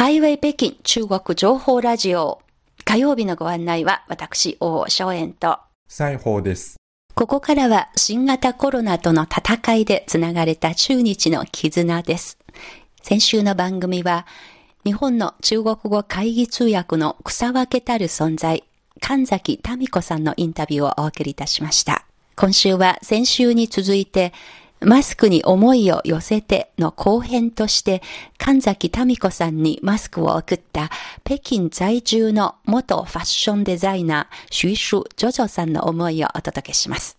ハイウェイ北京中国情報ラジオ。火曜日のご案内は私、王昭炎と。西宝です。ここからは新型コロナとの戦いでつながれた中日の絆です。先週の番組は、日本の中国語会議通訳の草分けたる存在、神崎民子さんのインタビューをお送りいたしました。今週は先週に続いて、マスクに思いを寄せての後編として、神崎民子さんにマスクを送った北京在住の元ファッションデザイナー、シュイシュ・ジョジョさんの思いをお届けします。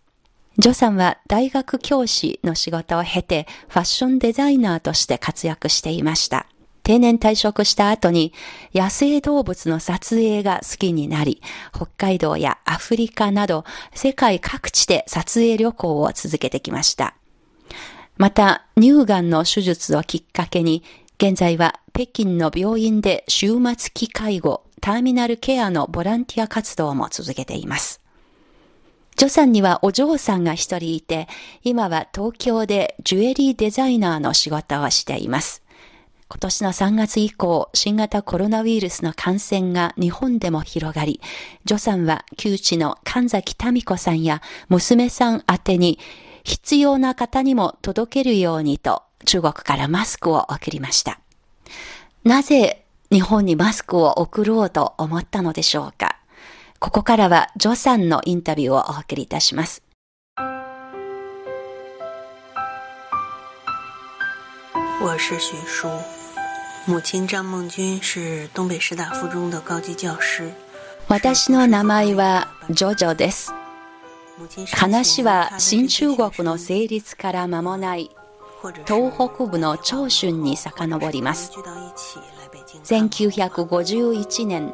ジョさんは大学教師の仕事を経てファッションデザイナーとして活躍していました。定年退職した後に野生動物の撮影が好きになり、北海道やアフリカなど世界各地で撮影旅行を続けてきました。また、乳がんの手術をきっかけに、現在は北京の病院で終末期介護、ターミナルケアのボランティア活動も続けています。ジョさんにはお嬢さんが一人いて、今は東京でジュエリーデザイナーの仕事をしています。今年の3月以降、新型コロナウイルスの感染が日本でも広がり、ジョさんは旧知の神崎民子さんや娘さん宛てに必要な方にも届けるようにと中国からマスクを送りました。なぜ日本にマスクを送ろうと思ったのでしょうか？ここからはジョさんのインタビューをお送りいたします。我是许淑，母亲张梦君是东北师大附中的高级教师。私の名前はジョジョです。話は新中国の成立から間もない東北部の長春に遡ります。1951年、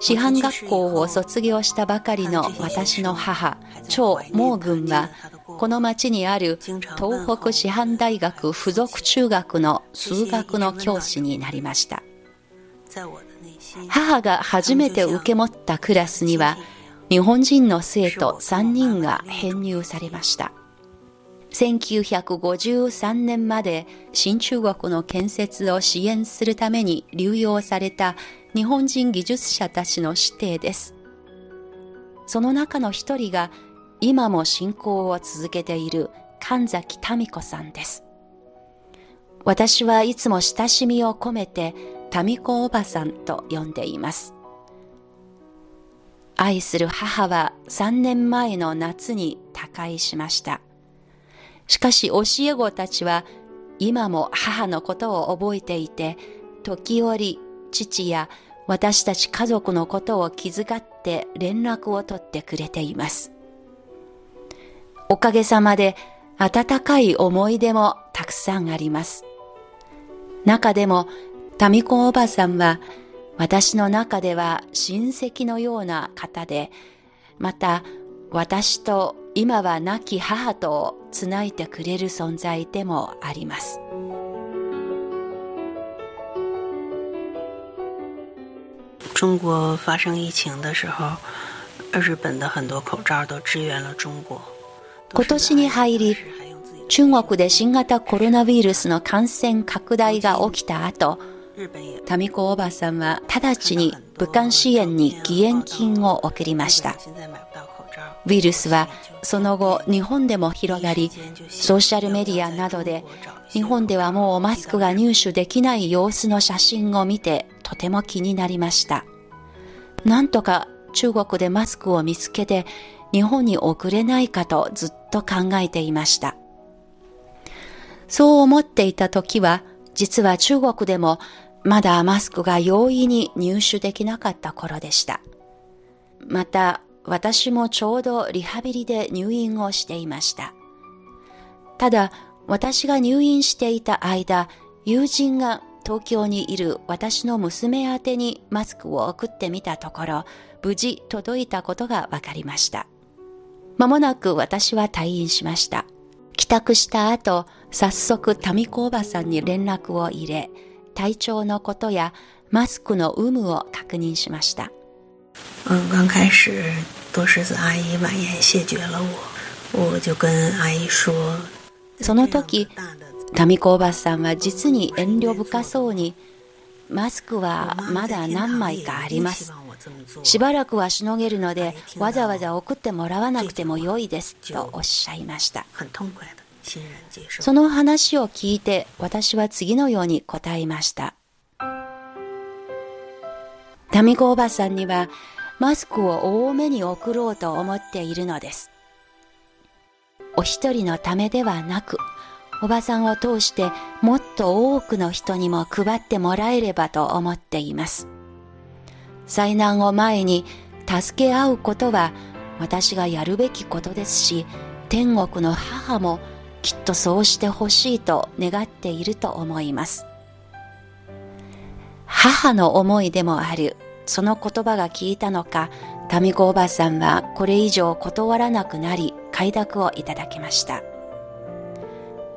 師範学校を卒業したばかりの私の母、張毛軍は、この町にある東北師範大学附属中学の数学の教師になりました。母が初めて受け持ったクラスには、日本人の生徒3人が編入されました。1953年まで新中国の建設を支援するために流用された日本人技術者たちの指定です。その中の一人が今も信仰を続けている神崎民子さんです。私はいつも親しみを込めて民子おばさんと呼んでいます。愛する母は3年前の夏に他界しました。しかし教え子たちは今も母のことを覚えていて、時折父や私たち家族のことを気遣って連絡を取ってくれています。おかげさまで温かい思い出もたくさんあります。中でも、民子おばさんは私の中では親戚のような方で、また私と今は亡き母とをつないでくれる存在でもあります。中国发生疫情的时候，日本的很多口罩都支援了中国。今年に入り中国で新型コロナウイルスの感染拡大が起きた後、民子おばさんは直ちに武漢支援に義援金を送りました。ウイルスはその後日本でも広がり、ソーシャルメディアなどで日本ではもうマスクが入手できない様子の写真を見てとても気になりました。なんとか中国でマスクを見つけて日本に送れないかとずっと考えていました。そう思っていた時は、実は中国でもまだマスクが容易に入手できなかった頃でした。また、私もちょうどリハビリで入院をしていました。ただ、私が入院していた間、友人が東京にいる私の娘宛てにマスクを送ってみたところ、無事届いたことが分かりました。まもなく私は退院しました。帰宅した後、早速民子おばさんに連絡を入れ、体調のことやマスクの有無を確認しました。嗯，刚开始多狮子阿姨婉言谢绝了我，我就跟阿姨说，その時、民子おばさんは実に遠慮深そうに、マスクはまだ何枚かあります。しばらくはしのげるので、わざわざ送ってもらわなくても良いですとおっしゃいました。その話を聞いて私は次のように答えました。タミコおばさんにはマスクを多めに送ろうと思っているのです。お一人のためではなく、おばさんを通してもっと多くの人にも配ってもらえればと思っています。災難を前に助け合うことは私がやるべきことですし、天国の母もきっとそうしてほしいと願っていると思います。母の思いでもある、その言葉が聞いたのか、民子おばさんはこれ以上断らなくなり、快諾をいただきました。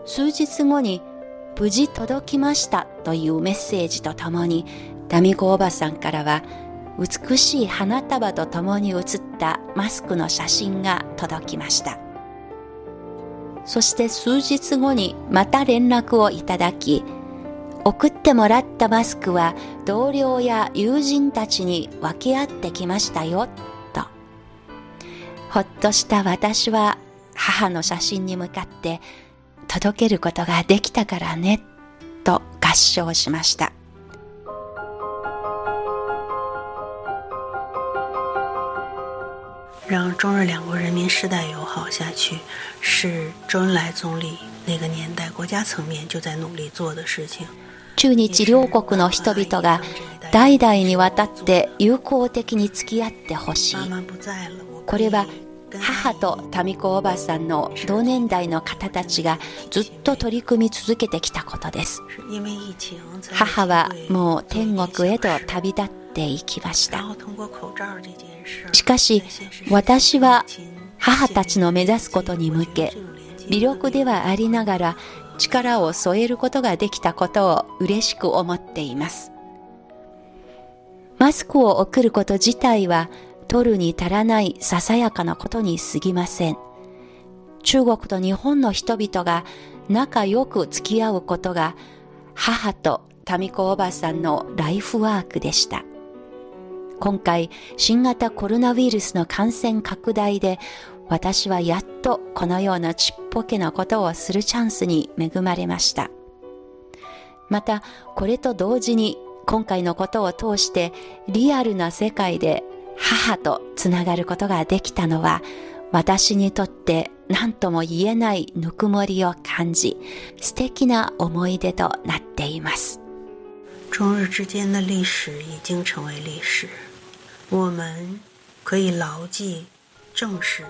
数日後に、無事届きましたというメッセージとともに、民子おばさんからは、美しい花束とともに写ったマスクの写真が届きました。そして数日後にまた連絡をいただき、送ってもらったマスクは同僚や友人たちに分け合ってきましたよ、と。ほっとした私は母の写真に向かって届けることができたからね、と合唱しました。世代友好下去，是周恩来总理那个年代国家层面就在努力做的事情。中日両国の人々が代々にわたって友好的に付き合ってほしい。これは母と民子おばさんの同年代の方たちがずっと取り組み続けてきたことです。母はもう天国へと旅立っていきました。しかし私は母たちの目指すことに向け微力ではありながら力を添えることができたことを嬉しく思っています。マスクを送ること自体は取るに足らないささやかなことに過ぎません。中国と日本の人々が仲良く付き合うことが母と民子おばさんのライフワークでした。今回新型コロナウイルスの感染拡大で私はやっとこのようなちっぽけなことをするチャンスに恵まれました。またこれと同時に今回のことを通してリアルな世界で母とつながることができたのは私にとって何とも言えないぬくもりを感じ素敵な思い出となっています。中日之間的歷史已經成為歷史。我們可以牢記正視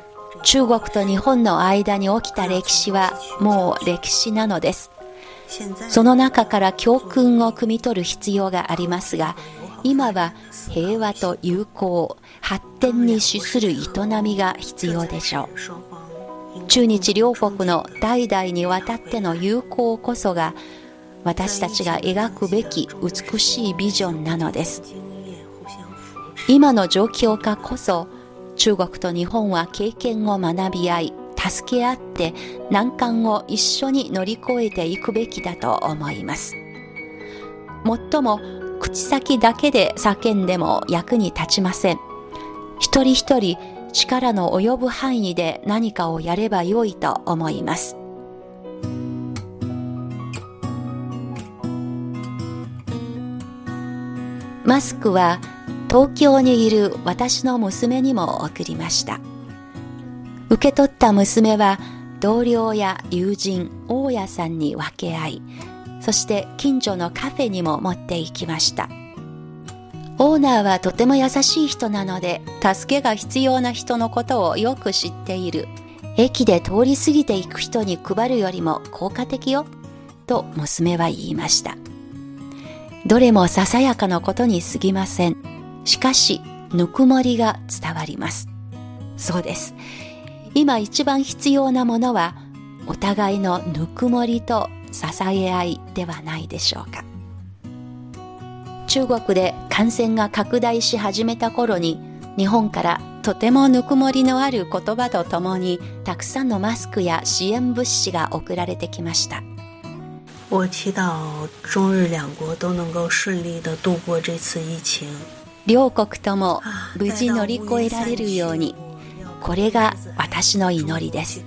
中国と日本の間に起きた歴史はもう歴史なのです。その中から教訓を汲み取る必要がありますが、今は平和と友好、発展に資する営みが必要でしょう。中日両国の代々にわたっての友好こそが私たちが描くべき美しいビジョンなのです。今の状況下こそ中国と日本は経験を学び合い、助け合って難関を一緒に乗り越えていくべきだと思います。もっとも口先だけで叫んでも役に立ちません。一人一人力の及ぶ範囲で何かをやればよいと思います。マスクは東京にいる私の娘にも送りました。受け取った娘は同僚や友人、大家さんに分け合い、そして近所のカフェにも持って行きました。オーナーはとても優しい人なので、助けが必要な人のことをよく知っている。駅で通り過ぎていく人に配るよりも効果的よ、と娘は言いました。どれもささやかなことに過ぎません。しかし、ぬくもりが伝わります。そうです。今一番必要なものは、お互いのぬくもりと支え合いではないでしょうか。中国で感染が拡大し始めた頃に、日本からとてもぬくもりのある言葉とともに、たくさんのマスクや支援物資が送られてきました。我祈祷中日两国都能够顺利的度过这次疫情。両国とも無事乗り越えられるように、これが私の祈りです。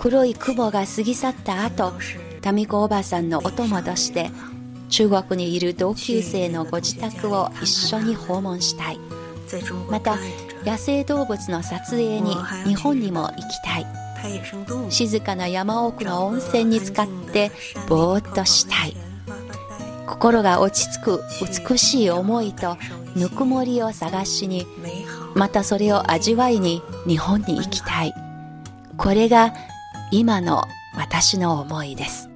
黒い雲が過ぎ去った後、民子おばさんのお供として、中国にいる同級生のご自宅を一緒に訪問したい。また野生動物の撮影に日本にも行きたい静かな山奥の温泉に浸かってぼーっとしたい心が落ち着く美しい思いとぬくもりを探しに。またそれを味わいに日本に行きたいこれが今の私の思いです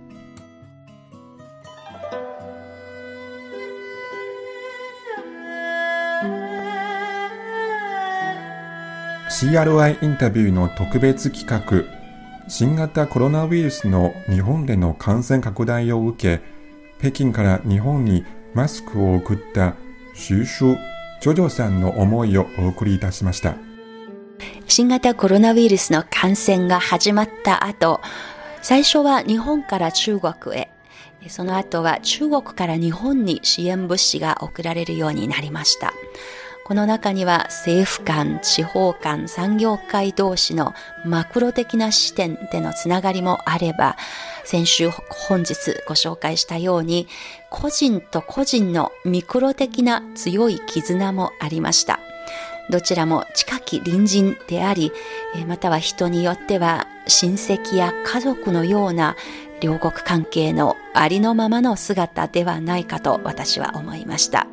CRI インタビューの特別企画新型コロナウイルスの日本での感染拡大を受け北京から日本にマスクを送った収集。ジョジョさんの思いをお送りいたしました。新型コロナウイルスの感染が始まった後、最初は日本から中国へ、その後は中国から日本に支援物資が送られるようになりました。この中には政府間、地方間、産業界同士のマクロ的な視点でのつながりもあれば、先週本日ご紹介したように、個人と個人のミクロ的な強い絆もありました。どちらも近き隣人であり、または人によっては親戚や家族のような両国関係のありのままの姿ではないかと私は思いました。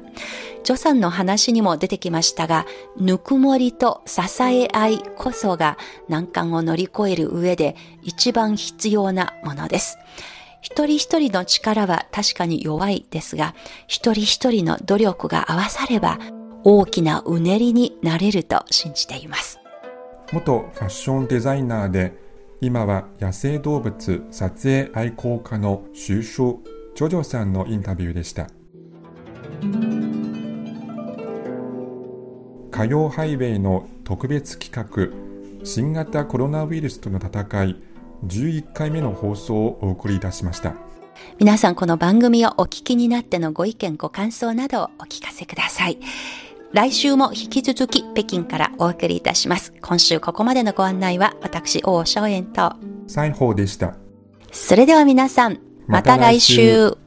ジョさんの話にも出てきましたが、ぬくもりと支え合いこそが難関を乗り越える上で一番必要なものです。一人一人の力は確かに弱いですが、一人一人の努力が合わされば大きなうねりになれると信じています。元ファッションデザイナーで今は野生動物撮影愛好家の収集ジョジョさんのインタビューでした火曜ハイウェイの特別企画新型コロナウイルスとの戦い11回目の放送をお送りいたしました皆さんこの番組をお聞きになってのご意見ご感想などをお聞かせください。来週も引き続き北京からお送りいたします。今週ここまでのご案内は私、王正円と。西宝でしたそれでは皆さん、また来週。